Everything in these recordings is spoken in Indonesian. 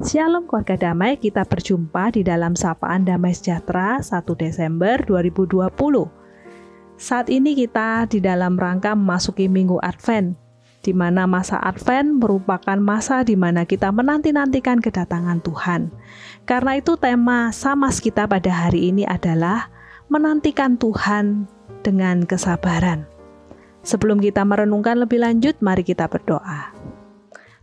Shalom keluarga damai, kita berjumpa di dalam Sapaan Damai Sejahtera 1 Desember 2020. Saat ini kita di dalam rangka memasuki Minggu Advent, di mana masa Advent merupakan masa di mana kita menanti-nantikan kedatangan Tuhan. Karena itu tema Samas kita pada hari ini adalah menantikan Tuhan dengan kesabaran. Sebelum kita merenungkan lebih lanjut, mari kita berdoa.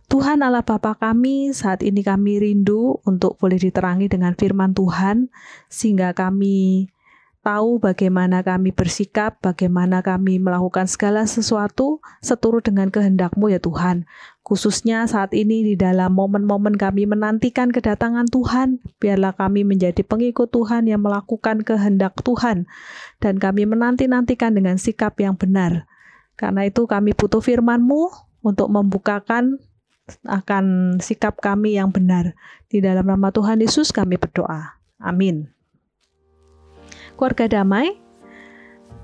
Tuhan Allah Bapa kami, saat ini kami rindu untuk boleh diterangi dengan firman Tuhan, sehingga kami tahu bagaimana kami bersikap, bagaimana kami melakukan segala sesuatu seturut dengan kehendak-Mu ya Tuhan. Khususnya saat ini di dalam momen-momen kami menantikan kedatangan Tuhan, biarlah kami menjadi pengikut Tuhan yang melakukan kehendak Tuhan, dan kami menanti-nantikan dengan sikap yang benar. Karena itu kami butuh firman-Mu untuk membukakan akan sikap kami yang benar. Di dalam nama Tuhan Yesus kami berdoa. Amin. Keluarga damai,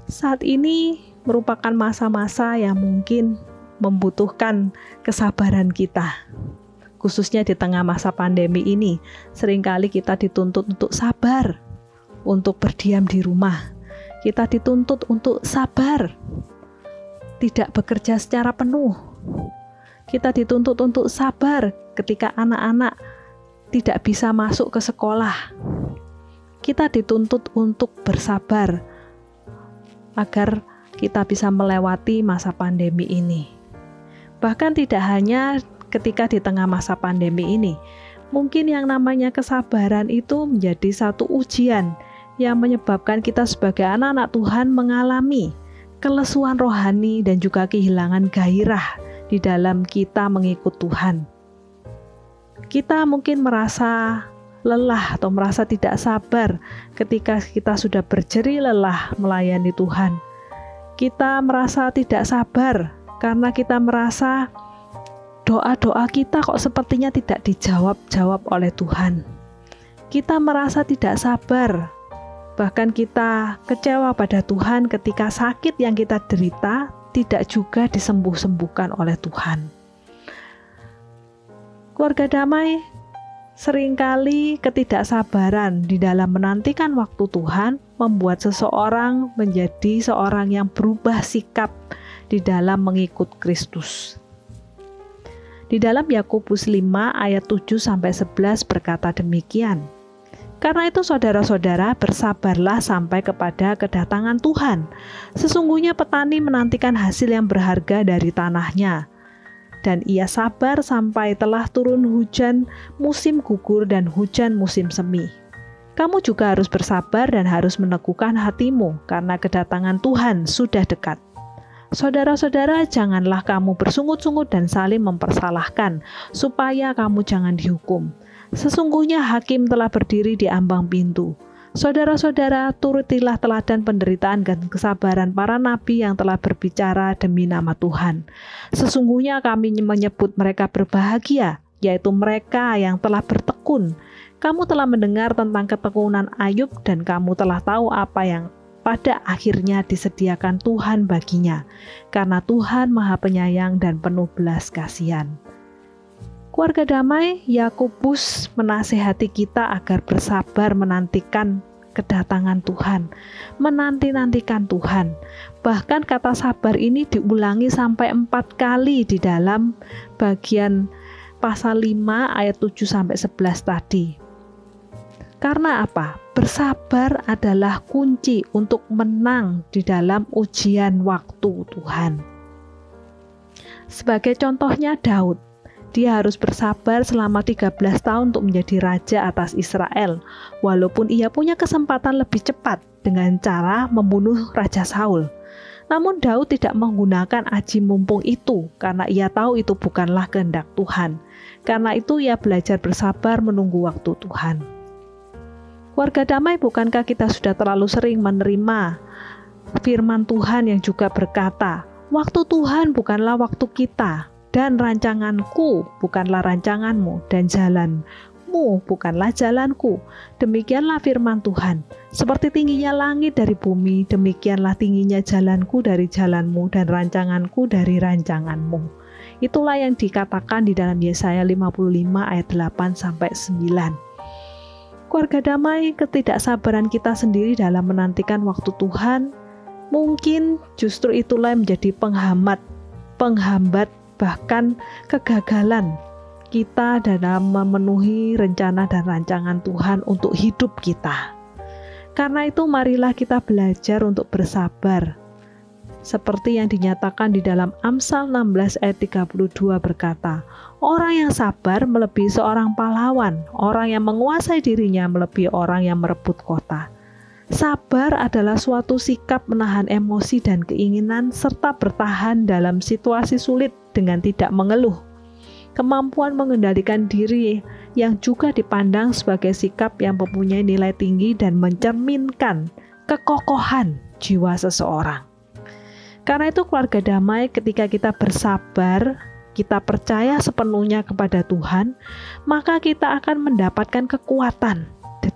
saat ini merupakan masa-masa yang mungkin membutuhkan kesabaran kita. Khususnya di tengah masa pandemi ini, sering kali kita dituntut untuk sabar, untuk berdiam di rumah. Kita dituntut untuk sabar, tidak bekerja secara penuh, kita dituntut untuk sabar ketika anak-anak tidak bisa masuk ke sekolah. Kita dituntut untuk bersabar agar kita bisa melewati masa pandemi ini. Bahkan tidak hanya ketika di tengah masa pandemi ini, mungkin yang namanya kesabaran itu menjadi satu ujian yang menyebabkan kita sebagai anak-anak Tuhan mengalami kelesuan rohani dan juga kehilangan gairah di dalam kita mengikut Tuhan. Kita mungkin merasa lelah atau merasa tidak sabar ketika kita sudah berjeri lelah melayani Tuhan. Kita merasa tidak sabar karena kita merasa doa-doa kita kok sepertinya tidak dijawab-jawab oleh Tuhan. Kita merasa tidak sabar, bahkan kita kecewa pada Tuhan ketika sakit yang kita derita tidak juga disembuh-sembuhkan oleh Tuhan. Keluarga damai sering kali ketidaksabaran di dalam menantikan waktu Tuhan membuat seseorang menjadi seorang yang berubah sikap di dalam mengikut Kristus. Di dalam Yakobus 5 ayat 7 sampai 11 berkata demikian. Karena itu saudara-saudara bersabarlah sampai kepada kedatangan Tuhan. Sesungguhnya petani menantikan hasil yang berharga dari tanahnya. Dan ia sabar sampai telah turun hujan musim gugur dan hujan musim semi. Kamu juga harus bersabar dan harus meneguhkan hatimu karena kedatangan Tuhan sudah dekat. Saudara-saudara, janganlah kamu bersungut-sungut dan saling mempersalahkan, supaya kamu jangan dihukum. Sesungguhnya hakim telah berdiri di ambang pintu. Saudara-saudara, turutilah teladan penderitaan dan kesabaran para nabi yang telah berbicara demi nama Tuhan. Sesungguhnya kami menyebut mereka berbahagia, yaitu mereka yang telah bertekun. Kamu telah mendengar tentang ketekunan Ayub dan kamu telah tahu apa yang pada akhirnya disediakan Tuhan baginya, karena Tuhan Maha Penyayang dan penuh belas kasihan. Keluarga damai, Yakobus menasehati kita agar bersabar menantikan kedatangan Tuhan, menanti-nantikan Tuhan. Bahkan kata sabar ini diulangi sampai empat kali di dalam bagian pasal 5 ayat 7 sampai 11 tadi. Karena apa? Bersabar adalah kunci untuk menang di dalam ujian waktu Tuhan. Sebagai contohnya Daud, dia harus bersabar selama 13 tahun untuk menjadi raja atas Israel, walaupun ia punya kesempatan lebih cepat dengan cara membunuh Raja Saul. Namun Daud tidak menggunakan aji mumpung itu karena ia tahu itu bukanlah kehendak Tuhan. Karena itu ia belajar bersabar menunggu waktu Tuhan. Warga damai bukankah kita sudah terlalu sering menerima firman Tuhan yang juga berkata, waktu Tuhan bukanlah waktu kita, dan rancanganku bukanlah rancanganmu, dan jalanmu bukanlah jalanku. Demikianlah firman Tuhan. Seperti tingginya langit dari bumi, demikianlah tingginya jalanku dari jalanmu, dan rancanganku dari rancanganmu. Itulah yang dikatakan di dalam Yesaya 55 ayat 8 sampai 9. Keluarga damai, ketidaksabaran kita sendiri dalam menantikan waktu Tuhan mungkin justru itulah yang menjadi penghambat, penghambat bahkan kegagalan kita dalam memenuhi rencana dan rancangan Tuhan untuk hidup kita. Karena itu marilah kita belajar untuk bersabar, seperti yang dinyatakan di dalam Amsal 16 ayat 32 berkata, Orang yang sabar melebihi seorang pahlawan, orang yang menguasai dirinya melebihi orang yang merebut kota. Sabar adalah suatu sikap menahan emosi dan keinginan serta bertahan dalam situasi sulit dengan tidak mengeluh. Kemampuan mengendalikan diri yang juga dipandang sebagai sikap yang mempunyai nilai tinggi dan mencerminkan kekokohan jiwa seseorang. Karena itu keluarga damai ketika kita bersabar, kita percaya sepenuhnya kepada Tuhan, maka kita akan mendapatkan kekuatan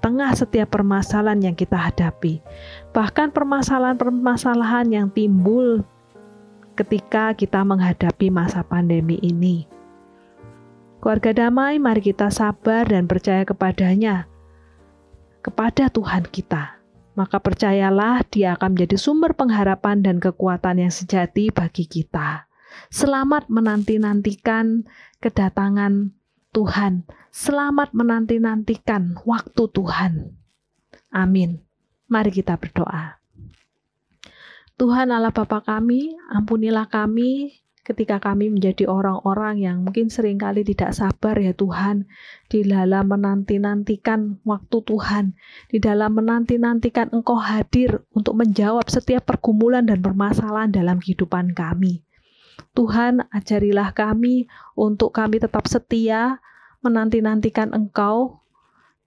tengah setiap permasalahan yang kita hadapi. Bahkan permasalahan-permasalahan yang timbul ketika kita menghadapi masa pandemi ini. Keluarga damai, mari kita sabar dan percaya kepadanya, kepada Tuhan kita maka percayalah dia akan menjadi sumber pengharapan dan kekuatan yang sejati bagi kita. Selamat menanti-nantikan kedatangan Tuhan. Selamat menanti-nantikan waktu Tuhan. Amin. Mari kita berdoa. Tuhan Allah Bapa kami, ampunilah kami ketika kami menjadi orang-orang yang mungkin sering kali tidak sabar ya Tuhan, di dalam menanti-nantikan waktu Tuhan, di dalam menanti-nantikan Engkau hadir untuk menjawab setiap pergumulan dan permasalahan dalam kehidupan kami. Tuhan, ajarilah kami untuk kami tetap setia menanti-nantikan Engkau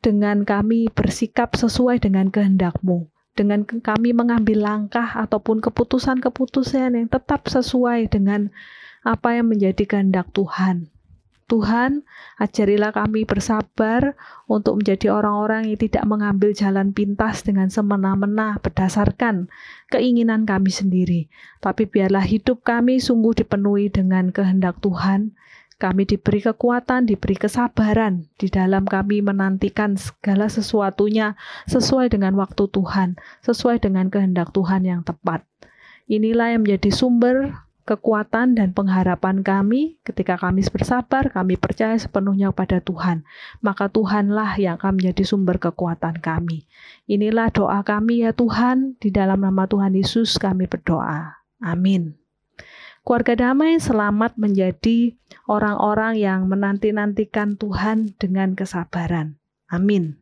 dengan kami bersikap sesuai dengan kehendak-Mu dengan kami mengambil langkah ataupun keputusan-keputusan yang tetap sesuai dengan apa yang menjadi kehendak Tuhan. Tuhan, ajarilah kami bersabar untuk menjadi orang-orang yang tidak mengambil jalan pintas dengan semena-mena berdasarkan keinginan kami sendiri. Tapi biarlah hidup kami sungguh dipenuhi dengan kehendak Tuhan, kami diberi kekuatan, diberi kesabaran di dalam kami menantikan segala sesuatunya sesuai dengan waktu Tuhan, sesuai dengan kehendak Tuhan yang tepat. Inilah yang menjadi sumber kekuatan dan pengharapan kami ketika kami bersabar, kami percaya sepenuhnya pada Tuhan. Maka Tuhanlah yang akan menjadi sumber kekuatan kami. Inilah doa kami ya Tuhan, di dalam nama Tuhan Yesus kami berdoa. Amin. Keluarga damai selamat menjadi orang-orang yang menanti-nantikan Tuhan dengan kesabaran. Amin.